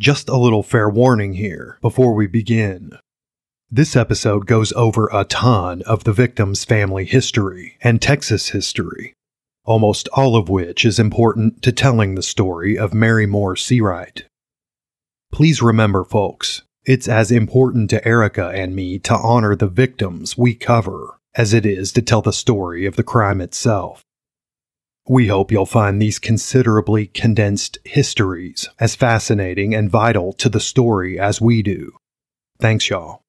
Just a little fair warning here before we begin. This episode goes over a ton of the victim's family history and Texas history, almost all of which is important to telling the story of Mary Moore Searight. Please remember, folks, it's as important to Erica and me to honor the victims we cover as it is to tell the story of the crime itself. We hope you'll find these considerably condensed histories as fascinating and vital to the story as we do. Thanks, y'all.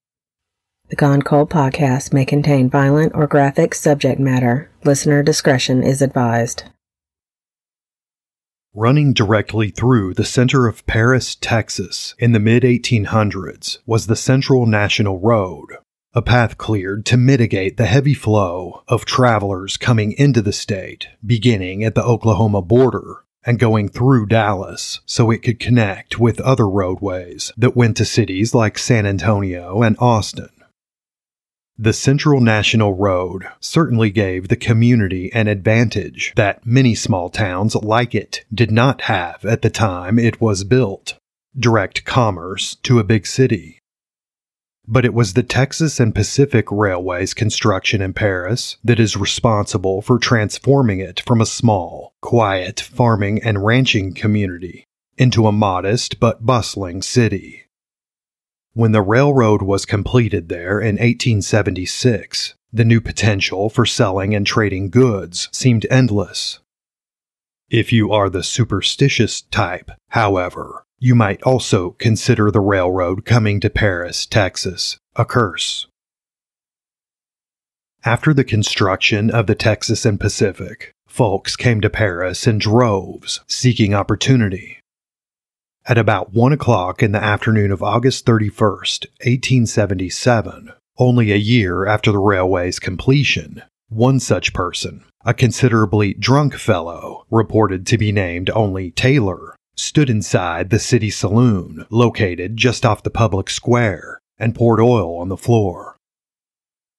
The Gone Cold podcast may contain violent or graphic subject matter. Listener discretion is advised. Running directly through the center of Paris, Texas, in the mid 1800s was the Central National Road, a path cleared to mitigate the heavy flow of travelers coming into the state, beginning at the Oklahoma border and going through Dallas so it could connect with other roadways that went to cities like San Antonio and Austin. The Central National Road certainly gave the community an advantage that many small towns like it did not have at the time it was built direct commerce to a big city. But it was the Texas and Pacific Railway's construction in Paris that is responsible for transforming it from a small, quiet farming and ranching community into a modest but bustling city. When the railroad was completed there in 1876, the new potential for selling and trading goods seemed endless. If you are the superstitious type, however, you might also consider the railroad coming to Paris, Texas, a curse. After the construction of the Texas and Pacific, folks came to Paris in droves, seeking opportunity. At about 1 o'clock in the afternoon of August 31st, 1877, only a year after the railway's completion, one such person, a considerably drunk fellow, reported to be named only Taylor, stood inside the city saloon located just off the public square and poured oil on the floor.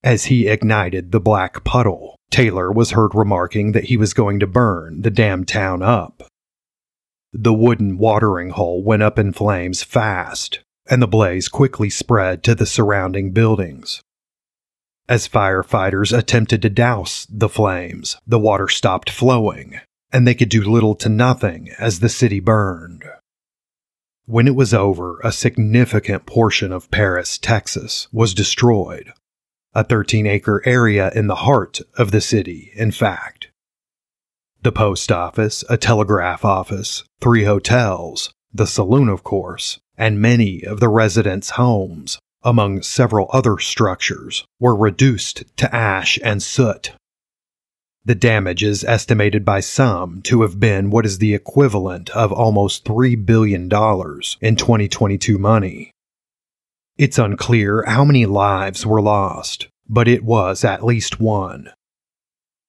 As he ignited the black puddle, Taylor was heard remarking that he was going to burn the damn town up. The wooden watering hole went up in flames fast, and the blaze quickly spread to the surrounding buildings. As firefighters attempted to douse the flames, the water stopped flowing, and they could do little to nothing as the city burned. When it was over, a significant portion of Paris, Texas, was destroyed. A 13 acre area in the heart of the city, in fact. The post office, a telegraph office, three hotels, the saloon, of course, and many of the residents' homes, among several other structures, were reduced to ash and soot. The damage is estimated by some to have been what is the equivalent of almost $3 billion in 2022 money. It's unclear how many lives were lost, but it was at least one.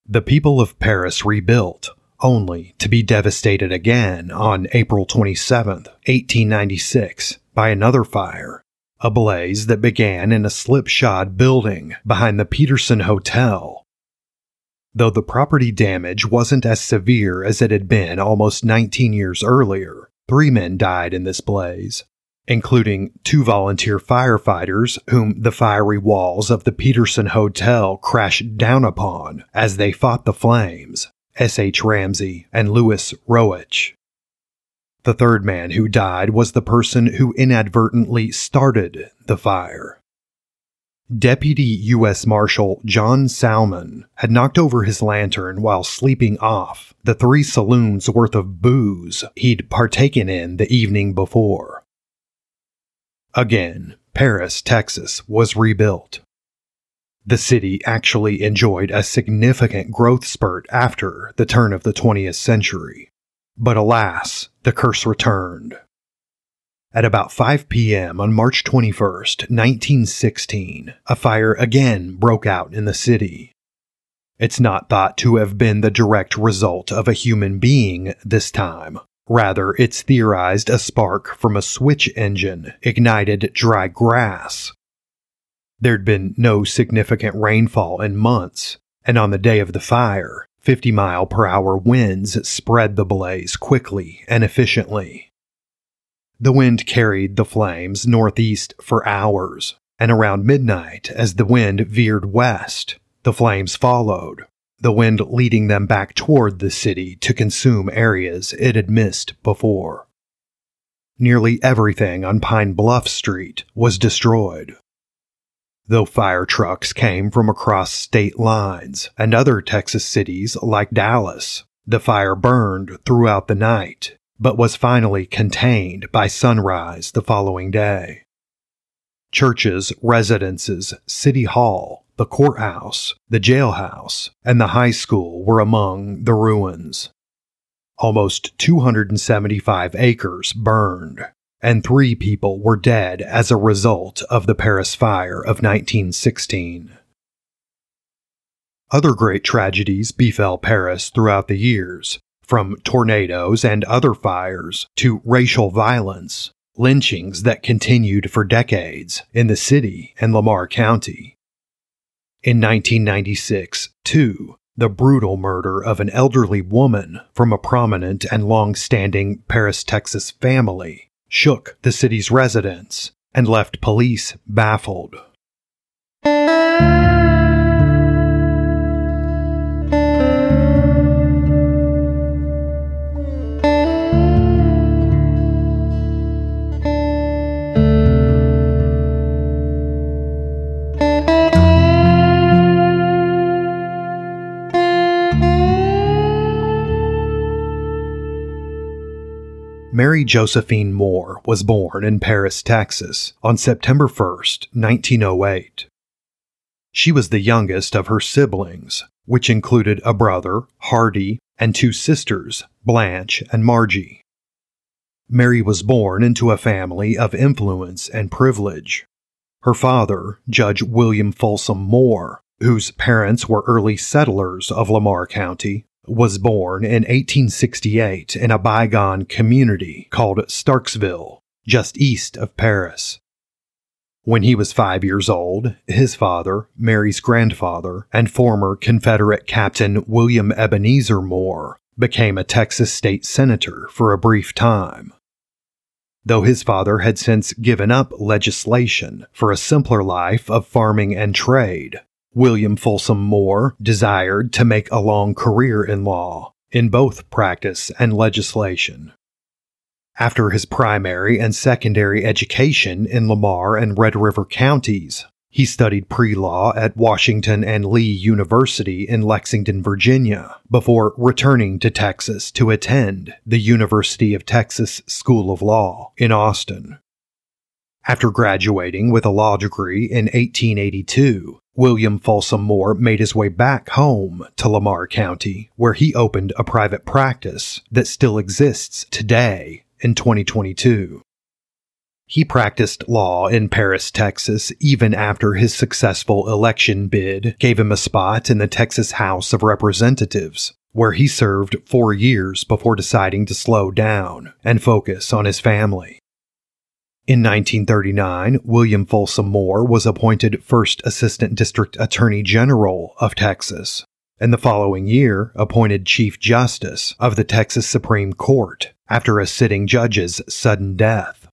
The people of Paris rebuilt, only to be devastated again on April 27, 1896, by another fire, a blaze that began in a slipshod building behind the Peterson Hotel Though the property damage wasn't as severe as it had been almost 19 years earlier, three men died in this blaze, including two volunteer firefighters whom the fiery walls of the Peterson Hotel crashed down upon as they fought the flames S.H. Ramsey and Louis Roach. The third man who died was the person who inadvertently started the fire. Deputy U.S. Marshal John Salmon had knocked over his lantern while sleeping off the three saloons worth of booze he'd partaken in the evening before. Again, Paris, Texas was rebuilt. The city actually enjoyed a significant growth spurt after the turn of the 20th century. But alas, the curse returned. At about 5 p.m. on March 21, 1916, a fire again broke out in the city. It's not thought to have been the direct result of a human being this time. Rather, it's theorized a spark from a switch engine ignited dry grass. There'd been no significant rainfall in months, and on the day of the fire, 50 mile per hour winds spread the blaze quickly and efficiently. The wind carried the flames northeast for hours, and around midnight, as the wind veered west, the flames followed, the wind leading them back toward the city to consume areas it had missed before. Nearly everything on Pine Bluff Street was destroyed. Though fire trucks came from across state lines and other Texas cities like Dallas, the fire burned throughout the night but was finally contained by sunrise the following day. Churches, residences, City Hall, the courthouse, the jailhouse, and the high school were among the ruins. Almost 275 acres burned, and three people were dead as a result of the Paris fire of 1916. Other great tragedies befell Paris throughout the years, from tornadoes and other fires to racial violence, lynchings that continued for decades in the city and Lamar County. In 1996, too, the brutal murder of an elderly woman from a prominent and long standing Paris, Texas family shook the city's residents and left police baffled. Mary Josephine Moore was born in Paris, Texas on September 1, 1908. She was the youngest of her siblings, which included a brother, Hardy, and two sisters, Blanche and Margie. Mary was born into a family of influence and privilege. Her father, Judge William Folsom Moore, whose parents were early settlers of Lamar County, was born in 1868 in a bygone community called Starksville, just east of Paris. When he was five years old, his father, Mary's grandfather, and former Confederate Captain William Ebenezer Moore became a Texas state senator for a brief time. Though his father had since given up legislation for a simpler life of farming and trade, William Folsom Moore desired to make a long career in law, in both practice and legislation. After his primary and secondary education in Lamar and Red River counties, he studied pre law at Washington and Lee University in Lexington, Virginia, before returning to Texas to attend the University of Texas School of Law in Austin. After graduating with a law degree in 1882, William Folsom Moore made his way back home to Lamar County, where he opened a private practice that still exists today in 2022. He practiced law in Paris, Texas, even after his successful election bid gave him a spot in the Texas House of Representatives, where he served four years before deciding to slow down and focus on his family. In 1939, William Folsom Moore was appointed First Assistant District Attorney General of Texas, and the following year appointed Chief Justice of the Texas Supreme Court after a sitting judge's sudden death.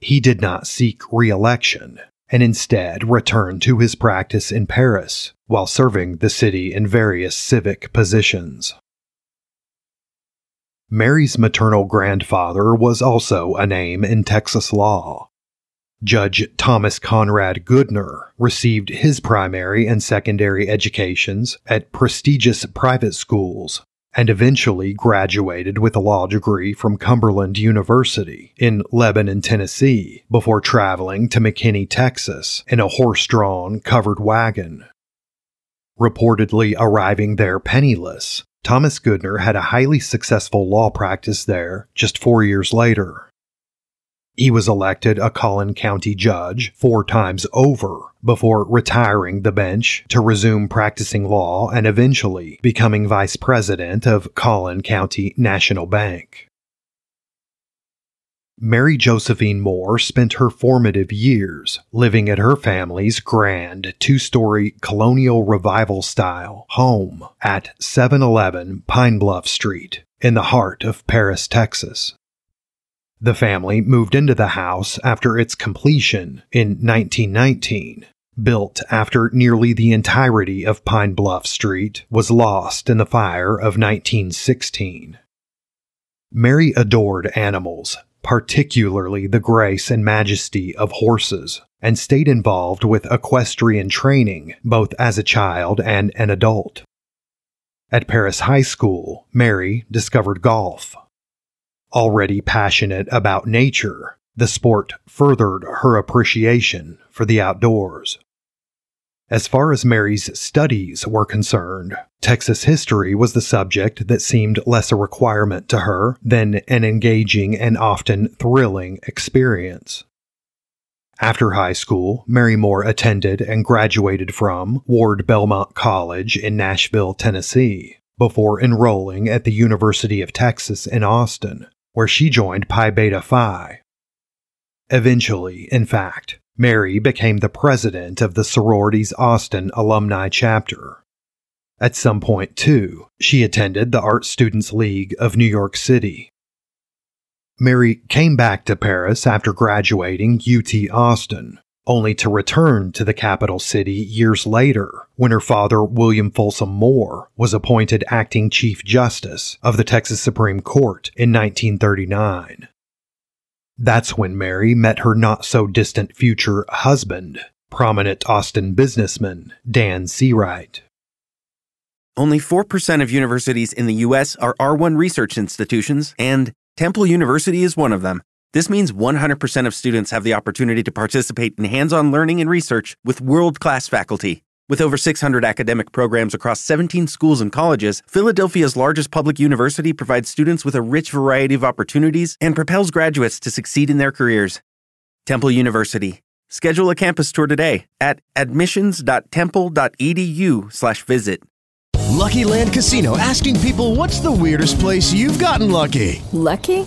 He did not seek re election and instead returned to his practice in Paris while serving the city in various civic positions. Mary's maternal grandfather was also a name in Texas law. Judge Thomas Conrad Goodner received his primary and secondary educations at prestigious private schools and eventually graduated with a law degree from Cumberland University in Lebanon, Tennessee, before traveling to McKinney, Texas in a horse drawn covered wagon. Reportedly arriving there penniless, Thomas Goodner had a highly successful law practice there just four years later. He was elected a Collin County judge four times over before retiring the bench to resume practicing law and eventually becoming vice president of Collin County National Bank. Mary Josephine Moore spent her formative years living at her family's grand two story colonial revival style home at 711 Pine Bluff Street in the heart of Paris, Texas. The family moved into the house after its completion in 1919, built after nearly the entirety of Pine Bluff Street was lost in the fire of 1916. Mary adored animals particularly the grace and majesty of horses, and stayed involved with equestrian training both as a child and an adult. At Paris High School, Mary discovered golf. Already passionate about nature, the sport furthered her appreciation for the outdoors. As far as Mary's studies were concerned, Texas history was the subject that seemed less a requirement to her than an engaging and often thrilling experience. After high school, Mary Moore attended and graduated from Ward Belmont College in Nashville, Tennessee, before enrolling at the University of Texas in Austin, where she joined Pi Beta Phi. Eventually, in fact, Mary became the president of the sorority's Austin alumni chapter. At some point, too, she attended the Art Students League of New York City. Mary came back to Paris after graduating UT Austin, only to return to the capital city years later when her father, William Folsom Moore, was appointed acting Chief Justice of the Texas Supreme Court in 1939. That's when Mary met her not so distant future husband, prominent Austin businessman Dan Searight. Only 4% of universities in the U.S. are R1 research institutions, and Temple University is one of them. This means 100% of students have the opportunity to participate in hands on learning and research with world class faculty. With over 600 academic programs across 17 schools and colleges, Philadelphia's largest public university provides students with a rich variety of opportunities and propels graduates to succeed in their careers. Temple University. Schedule a campus tour today at admissions.temple.edu/visit. Lucky Land Casino asking people what's the weirdest place you've gotten lucky? Lucky?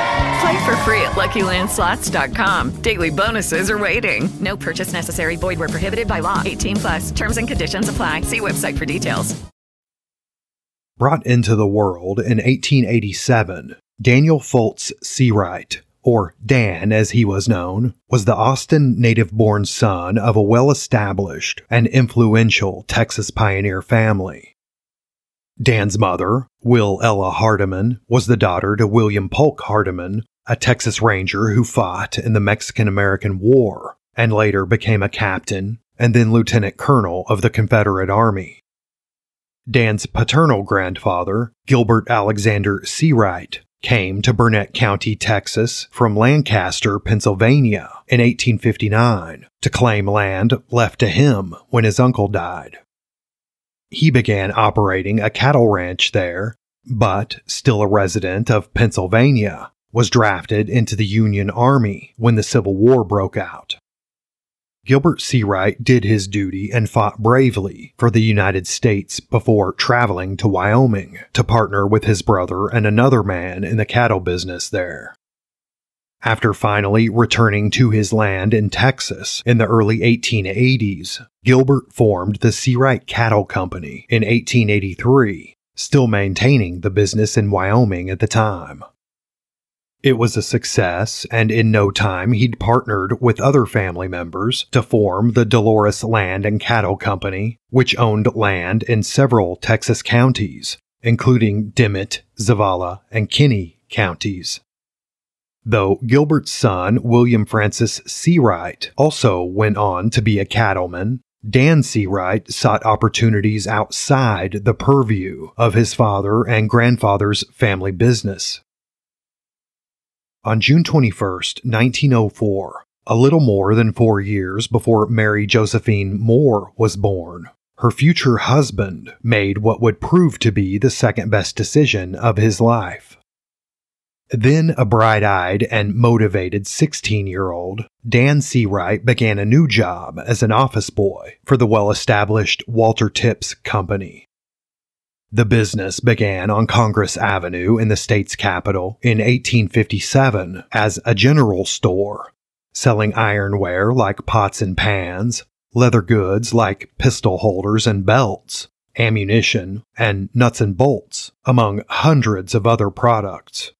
Play for free at LuckyLandSlots.com. Daily bonuses are waiting. No purchase necessary. Void where prohibited by law. 18 plus. Terms and conditions apply. See website for details. Brought into the world in 1887, Daniel Fultz Searight, or Dan as he was known, was the Austin native born son of a well established and influential Texas pioneer family. Dan's mother, Will Ella Hardeman, was the daughter to William Polk Hardeman, a Texas Ranger who fought in the Mexican American War and later became a captain and then lieutenant colonel of the Confederate Army. Dan's paternal grandfather, Gilbert Alexander Searight, came to Burnet County, Texas from Lancaster, Pennsylvania in 1859 to claim land left to him when his uncle died. He began operating a cattle ranch there but still a resident of Pennsylvania, was drafted into the Union Army when the Civil War broke out. Gilbert Searight did his duty and fought bravely for the United States before traveling to Wyoming to partner with his brother and another man in the cattle business there. After finally returning to his land in Texas in the early 1880s, Gilbert formed the Searight Cattle Company in 1883, still maintaining the business in Wyoming at the time. It was a success, and in no time he'd partnered with other family members to form the Dolores Land and Cattle Company, which owned land in several Texas counties, including Dimmit, Zavala, and Kinney counties. Though Gilbert's son, William Francis Searight, also went on to be a cattleman, Dan Searight sought opportunities outside the purview of his father and grandfather's family business. On June 21, 1904, a little more than four years before Mary Josephine Moore was born, her future husband made what would prove to be the second best decision of his life. Then a bright eyed and motivated 16 year old, Dan Searight began a new job as an office boy for the well established Walter Tips Company. The business began on Congress Avenue in the state's capital in 1857 as a general store, selling ironware like pots and pans, leather goods like pistol holders and belts, ammunition, and nuts and bolts, among hundreds of other products.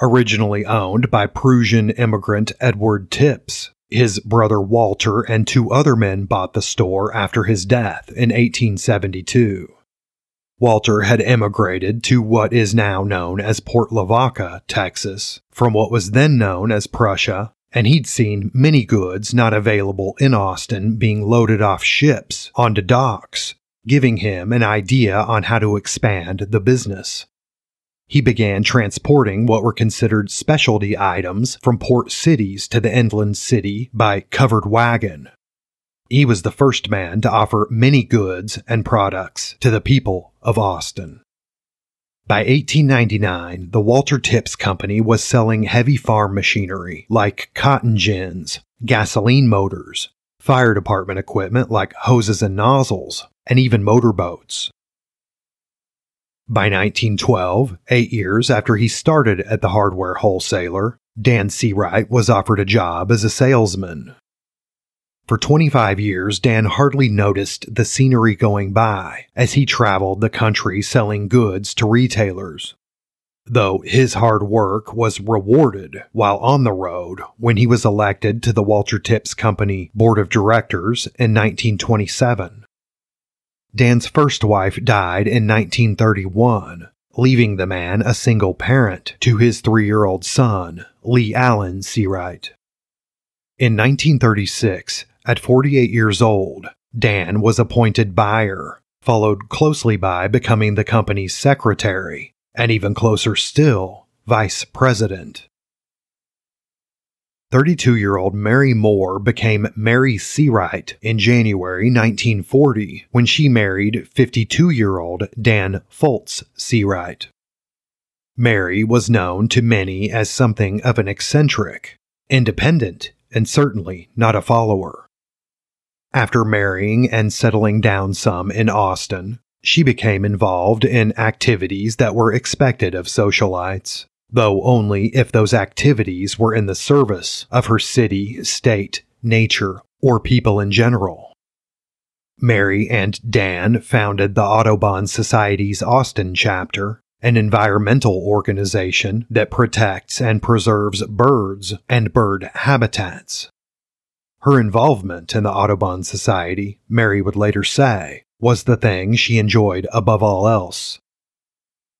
Originally owned by Prussian immigrant Edward Tips, his brother Walter and two other men bought the store after his death in 1872. Walter had emigrated to what is now known as Port Lavaca, Texas, from what was then known as Prussia, and he'd seen many goods not available in Austin being loaded off ships onto docks, giving him an idea on how to expand the business. He began transporting what were considered specialty items from port cities to the inland city by covered wagon, he was the first man to offer many goods and products to the people of Austin. By 1899, the Walter Tips Company was selling heavy farm machinery like cotton gins, gasoline motors, fire department equipment like hoses and nozzles, and even motorboats. By 1912, eight years after he started at the hardware wholesaler, Dan Searight was offered a job as a salesman for 25 years, Dan hardly noticed the scenery going by as he traveled the country selling goods to retailers. Though his hard work was rewarded while on the road when he was elected to the Walter Tips Company Board of Directors in 1927. Dan's first wife died in 1931, leaving the man a single parent to his three year old son, Lee Allen Searight. In 1936, at 48 years old, Dan was appointed buyer, followed closely by becoming the company's secretary, and even closer still, vice president. 32 year old Mary Moore became Mary Searight in January 1940 when she married 52 year old Dan Fultz Searight. Mary was known to many as something of an eccentric, independent, and certainly not a follower. After marrying and settling down some in Austin, she became involved in activities that were expected of socialites, though only if those activities were in the service of her city, state, nature, or people in general. Mary and Dan founded the Audubon Society's Austin chapter, an environmental organization that protects and preserves birds and bird habitats. Her involvement in the Audubon Society, Mary would later say, was the thing she enjoyed above all else.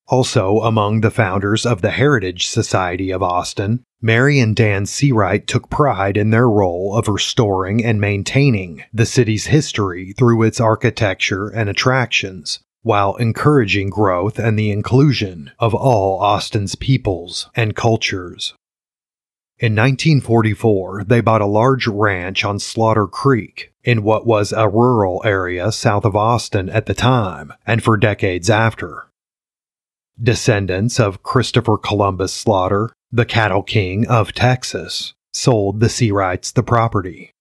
Also, among the founders of the Heritage Society of Austin, Mary and Dan Searight took pride in their role of restoring and maintaining the city's history through its architecture and attractions, while encouraging growth and the inclusion of all Austin's peoples and cultures. In 1944, they bought a large ranch on Slaughter Creek in what was a rural area south of Austin at the time and for decades after. Descendants of Christopher Columbus Slaughter, the cattle king of Texas, sold the Searights the property.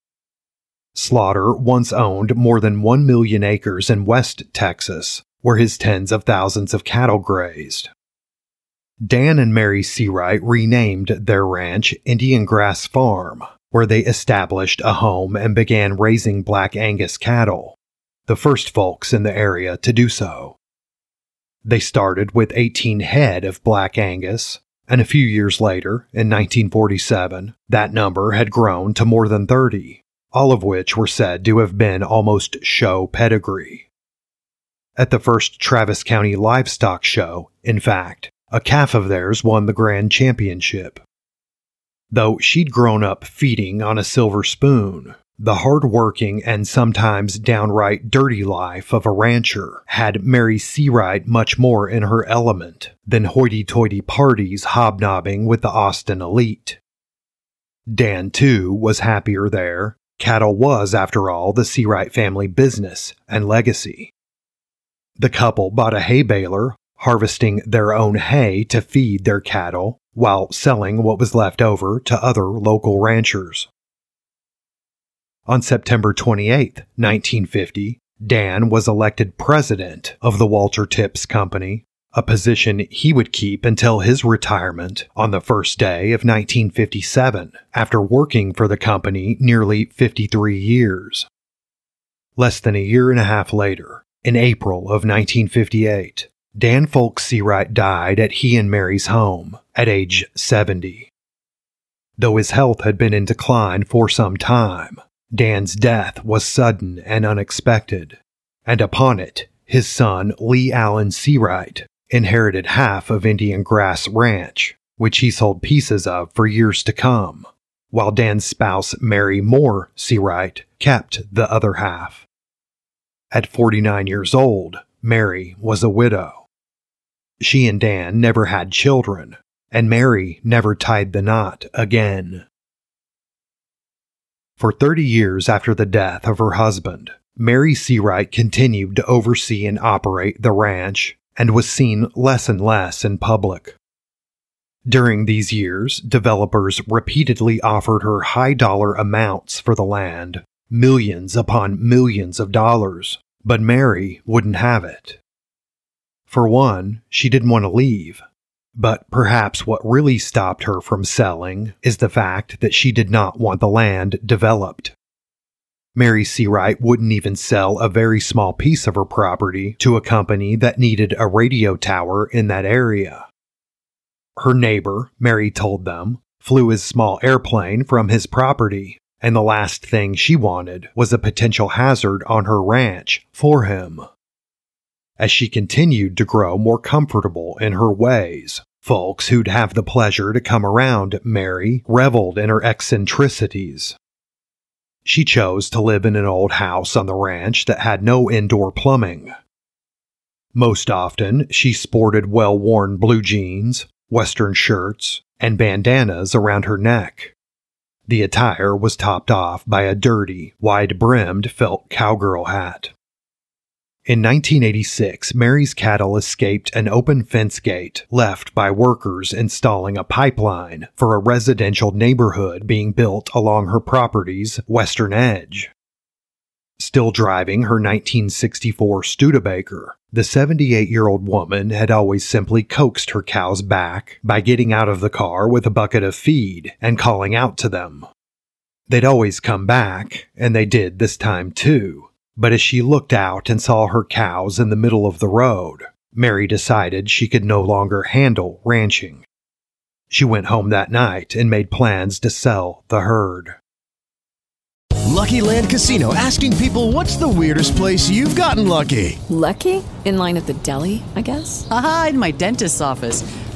Slaughter once owned more than 1 million acres in West Texas, where his tens of thousands of cattle grazed. Dan and Mary Searight renamed their ranch Indian Grass Farm, where they established a home and began raising Black Angus cattle, the first folks in the area to do so. They started with 18 head of Black Angus, and a few years later, in 1947, that number had grown to more than 30, all of which were said to have been almost show pedigree. At the first Travis County Livestock Show, in fact, a calf of theirs won the grand championship. Though she'd grown up feeding on a silver spoon, the hard-working and sometimes downright dirty life of a rancher had Mary Searight much more in her element than hoity-toity parties hobnobbing with the Austin elite. Dan, too, was happier there. Cattle was, after all, the Searight family business and legacy. The couple bought a hay baler, harvesting their own hay to feed their cattle while selling what was left over to other local ranchers. On September 28, 1950, Dan was elected president of the Walter Tips Company, a position he would keep until his retirement on the first day of 1957, after working for the company nearly 53 years. Less than a year and a half later, in April of 1958, Dan Folk Searight died at he and Mary's home at age 70. Though his health had been in decline for some time, Dan's death was sudden and unexpected, and upon it, his son Lee Allen Searight inherited half of Indian Grass Ranch, which he sold pieces of for years to come, while Dan's spouse Mary Moore Searight kept the other half. At 49 years old, Mary was a widow. She and Dan never had children, and Mary never tied the knot again. For 30 years after the death of her husband, Mary Searight continued to oversee and operate the ranch and was seen less and less in public. During these years, developers repeatedly offered her high dollar amounts for the land, millions upon millions of dollars, but Mary wouldn't have it. For one, she didn't want to leave. But perhaps what really stopped her from selling is the fact that she did not want the land developed. Mary Searight wouldn't even sell a very small piece of her property to a company that needed a radio tower in that area. Her neighbor, Mary told them, flew his small airplane from his property, and the last thing she wanted was a potential hazard on her ranch for him. As she continued to grow more comfortable in her ways, folks who'd have the pleasure to come around Mary reveled in her eccentricities. She chose to live in an old house on the ranch that had no indoor plumbing. Most often, she sported well worn blue jeans, western shirts, and bandanas around her neck. The attire was topped off by a dirty, wide brimmed felt cowgirl hat. In 1986, Mary's cattle escaped an open fence gate left by workers installing a pipeline for a residential neighborhood being built along her property's western edge. Still driving her 1964 Studebaker, the 78 year old woman had always simply coaxed her cows back by getting out of the car with a bucket of feed and calling out to them. They'd always come back, and they did this time too but as she looked out and saw her cows in the middle of the road, Mary decided she could no longer handle ranching. She went home that night and made plans to sell the herd. Lucky Land Casino asking people what's the weirdest place you've gotten lucky? Lucky? In line at the deli, I guess? Aha, in my dentist's office.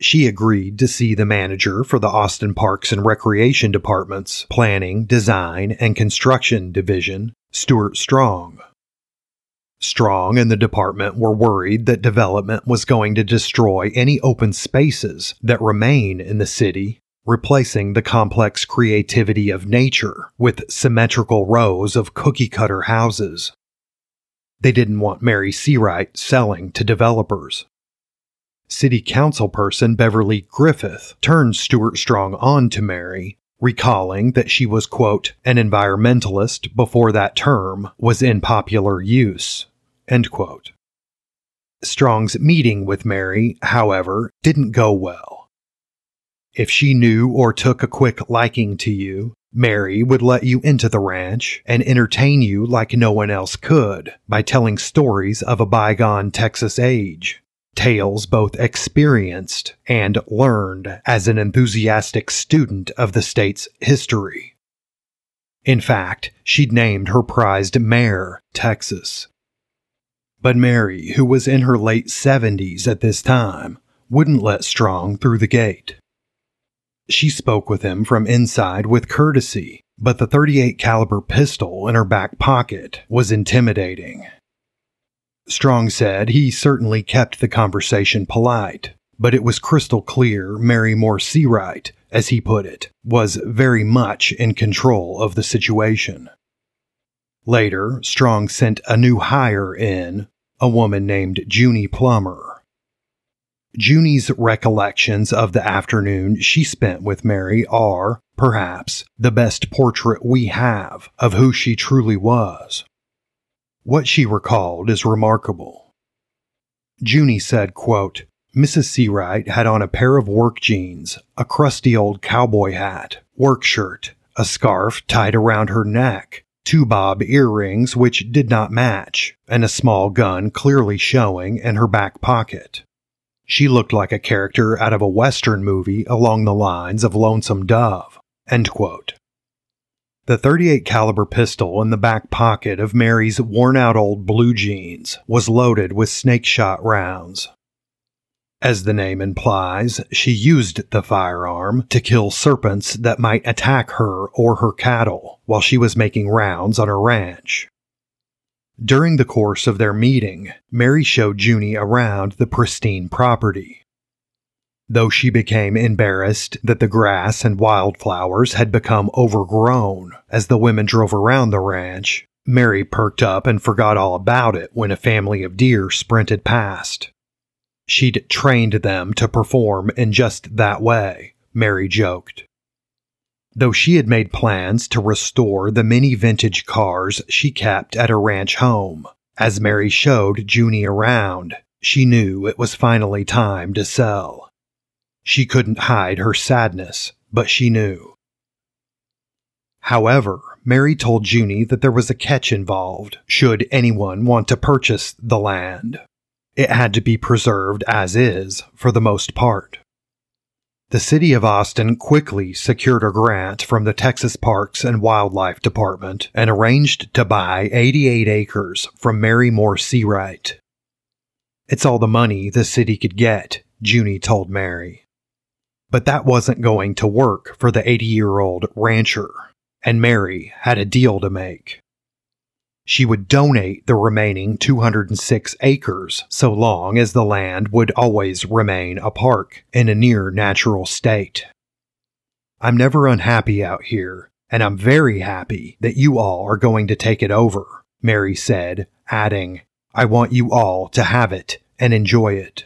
She agreed to see the manager for the Austin Parks and Recreation Department's Planning, Design, and Construction Division, Stuart Strong. Strong and the department were worried that development was going to destroy any open spaces that remain in the city, replacing the complex creativity of nature with symmetrical rows of cookie cutter houses. They didn't want Mary Searight selling to developers. City Council person Beverly Griffith turned Stuart Strong on to Mary, recalling that she was, quote, an environmentalist before that term was in popular use, end quote. Strong's meeting with Mary, however, didn't go well. If she knew or took a quick liking to you, Mary would let you into the ranch and entertain you like no one else could by telling stories of a bygone Texas age. Tales both experienced and learned as an enthusiastic student of the state's history. In fact, she'd named her prized mare Texas. But Mary, who was in her late 70s at this time, wouldn't let Strong through the gate. She spoke with him from inside with courtesy, but the 38 caliber pistol in her back pocket was intimidating. Strong said he certainly kept the conversation polite, but it was crystal clear Mary Moore Searight, as he put it, was very much in control of the situation. Later, Strong sent a new hire in, a woman named Junie Plummer. Junie's recollections of the afternoon she spent with Mary are, perhaps, the best portrait we have of who she truly was. What she recalled is remarkable. Junie said, quote, Mrs. Searight had on a pair of work jeans, a crusty old cowboy hat, work shirt, a scarf tied around her neck, two bob earrings which did not match, and a small gun clearly showing in her back pocket. She looked like a character out of a Western movie along the lines of Lonesome Dove. End quote. The 38 caliber pistol in the back pocket of Mary's worn-out old blue jeans was loaded with snake shot rounds. As the name implies, she used the firearm to kill serpents that might attack her or her cattle while she was making rounds on her ranch. During the course of their meeting, Mary showed Junie around the pristine property. Though she became embarrassed that the grass and wildflowers had become overgrown as the women drove around the ranch, Mary perked up and forgot all about it when a family of deer sprinted past. She'd trained them to perform in just that way, Mary joked. Though she had made plans to restore the many vintage cars she kept at her ranch home, as Mary showed Junie around, she knew it was finally time to sell. She couldn't hide her sadness, but she knew. However, Mary told Junie that there was a catch involved should anyone want to purchase the land. It had to be preserved as is for the most part. The city of Austin quickly secured a grant from the Texas Parks and Wildlife Department and arranged to buy 88 acres from Mary Moore Searight. It's all the money the city could get, Junie told Mary. But that wasn't going to work for the 80 year old rancher, and Mary had a deal to make. She would donate the remaining 206 acres so long as the land would always remain a park in a near natural state. I'm never unhappy out here, and I'm very happy that you all are going to take it over, Mary said, adding, I want you all to have it and enjoy it.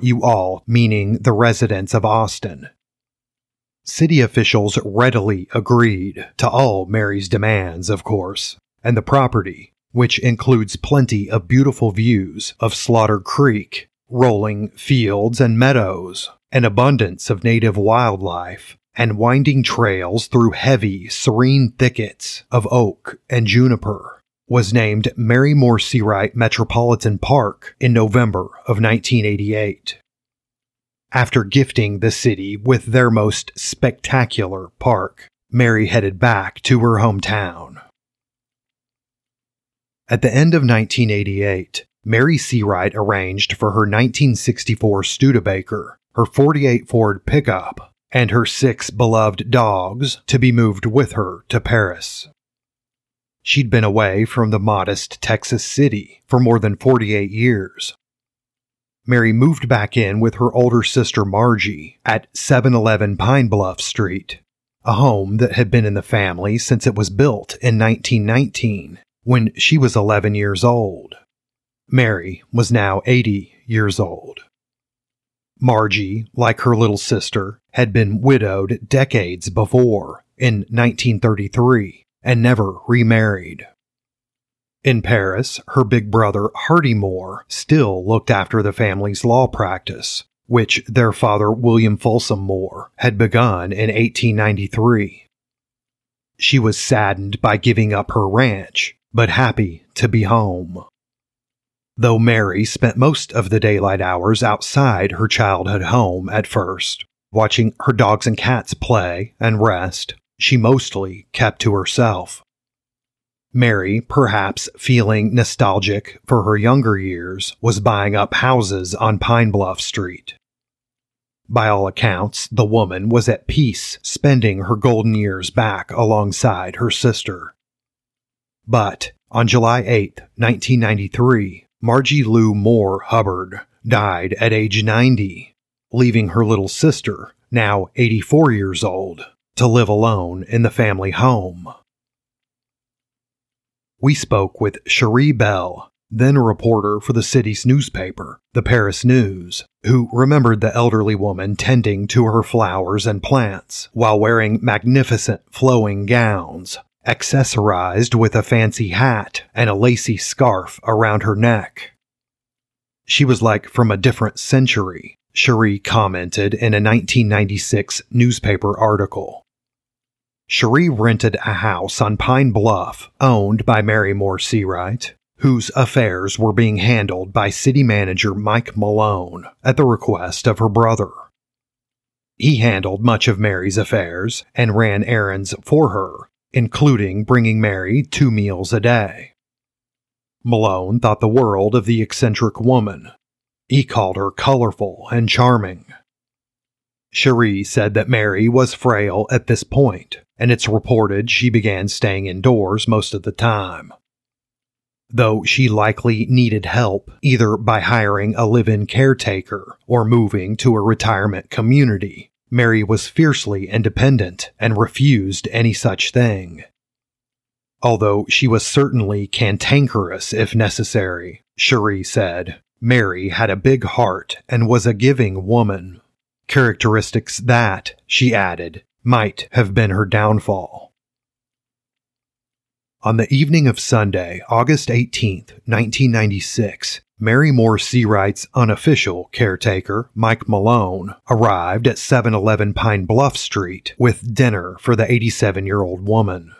You all, meaning the residents of Austin. City officials readily agreed to all Mary's demands, of course and the property, which includes plenty of beautiful views of Slaughter Creek, rolling fields and meadows, an abundance of native wildlife, and winding trails through heavy, serene thickets of oak and juniper, was named Mary Moore Searight Metropolitan Park in November of 1988. After gifting the city with their most spectacular park, Mary headed back to her hometown. At the end of 1988, Mary Searight arranged for her 1964 Studebaker, her 48 Ford pickup, and her six beloved dogs to be moved with her to Paris. She'd been away from the modest Texas city for more than 48 years. Mary moved back in with her older sister Margie at 711 Pine Bluff Street, a home that had been in the family since it was built in 1919 when she was 11 years old. Mary was now 80 years old. Margie, like her little sister, had been widowed decades before, in 1933, and never remarried. In Paris, her big brother Hardy Moore still looked after the family's law practice, which their father William Folsom Moore had begun in 1893. She was saddened by giving up her ranch, but happy to be home. Though Mary spent most of the daylight hours outside her childhood home at first, watching her dogs and cats play and rest, she mostly kept to herself. Mary, perhaps feeling nostalgic for her younger years, was buying up houses on Pine Bluff Street. By all accounts, the woman was at peace spending her golden years back alongside her sister. But on July 8, 1993, Margie Lou Moore Hubbard died at age 90, leaving her little sister, now 84 years old, to live alone in the family home. We spoke with Cherie Bell, then a reporter for the city's newspaper, the Paris News, who remembered the elderly woman tending to her flowers and plants while wearing magnificent flowing gowns, accessorized with a fancy hat and a lacy scarf around her neck. She was like from a different century, Cherie commented in a 1996 newspaper article. Cherie rented a house on Pine Bluff owned by Mary Moore Searight, whose affairs were being handled by city manager Mike Malone at the request of her brother. He handled much of Mary's affairs and ran errands for her, including bringing Mary two meals a day. Malone thought the world of the eccentric woman. He called her colorful and charming. Cherie said that Mary was frail at this point, and it's reported she began staying indoors most of the time. Though she likely needed help either by hiring a live in caretaker or moving to a retirement community, Mary was fiercely independent and refused any such thing. Although she was certainly cantankerous if necessary, Cherie said, Mary had a big heart and was a giving woman. Characteristics that, she added, might have been her downfall. On the evening of Sunday, August 18, 1996, Mary Moore Searight's unofficial caretaker, Mike Malone, arrived at 711 Pine Bluff Street with dinner for the 87 year old woman.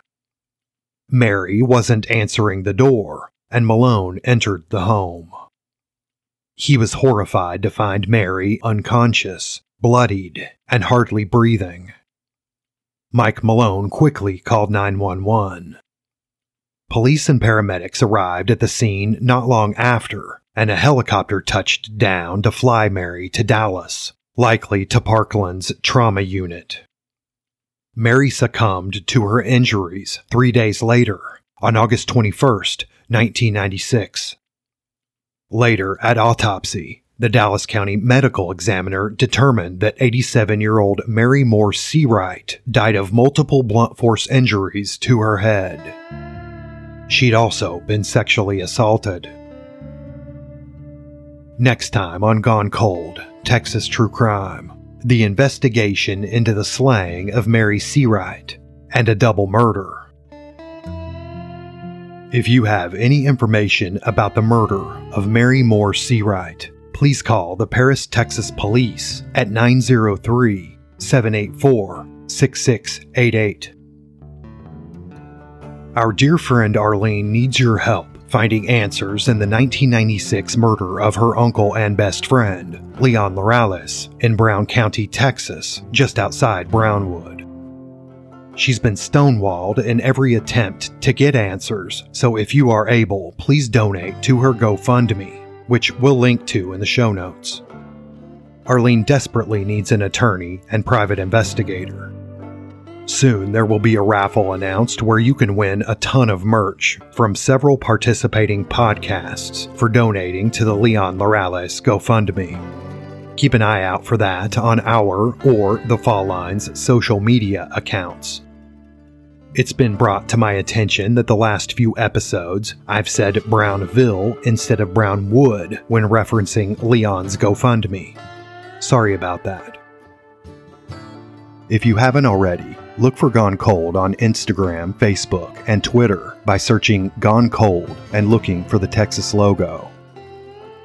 Mary wasn't answering the door, and Malone entered the home. He was horrified to find Mary unconscious, bloodied, and hardly breathing. Mike Malone quickly called 911. Police and paramedics arrived at the scene not long after, and a helicopter touched down to fly Mary to Dallas, likely to Parkland's trauma unit. Mary succumbed to her injuries three days later, on August 21, 1996. Later, at autopsy, the Dallas County Medical Examiner determined that 87 year old Mary Moore Searight died of multiple blunt force injuries to her head. She'd also been sexually assaulted. Next time on Gone Cold, Texas True Crime the investigation into the slaying of Mary Searight and a double murder. If you have any information about the murder of Mary Moore Searight, please call the Paris, Texas Police at 903 784 6688. Our dear friend Arlene needs your help finding answers in the 1996 murder of her uncle and best friend, Leon Laureles, in Brown County, Texas, just outside Brownwood. She's been stonewalled in every attempt to get answers, so if you are able, please donate to her GoFundMe, which we'll link to in the show notes. Arlene desperately needs an attorney and private investigator. Soon there will be a raffle announced where you can win a ton of merch from several participating podcasts for donating to the Leon Laureles GoFundMe. Keep an eye out for that on our or the Fall Lines social media accounts. It's been brought to my attention that the last few episodes I've said Brownville instead of Brownwood when referencing Leon's GoFundMe. Sorry about that. If you haven't already, look for Gone Cold on Instagram, Facebook, and Twitter by searching Gone Cold and looking for the Texas logo.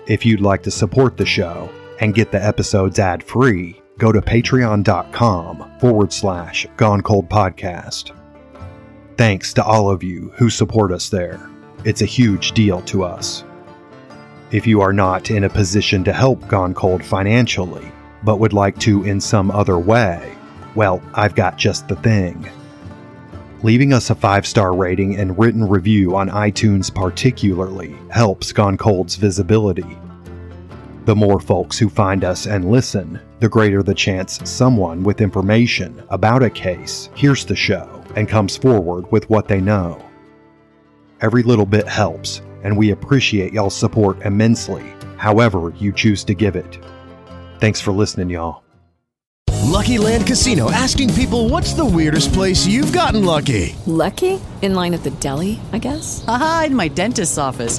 If you'd like to support the show and get the episodes ad free, go to patreon.com forward slash Gone Cold Podcast. Thanks to all of you who support us there. It's a huge deal to us. If you are not in a position to help Gone Cold financially, but would like to in some other way, well, I've got just the thing. Leaving us a five star rating and written review on iTunes, particularly, helps Gone Cold's visibility. The more folks who find us and listen, the greater the chance someone with information about a case hears the show and comes forward with what they know. Every little bit helps, and we appreciate y'all's support immensely, however you choose to give it. Thanks for listening, y'all. Lucky Land Casino asking people what's the weirdest place you've gotten lucky? Lucky? In line at the deli, I guess? Aha, in my dentist's office.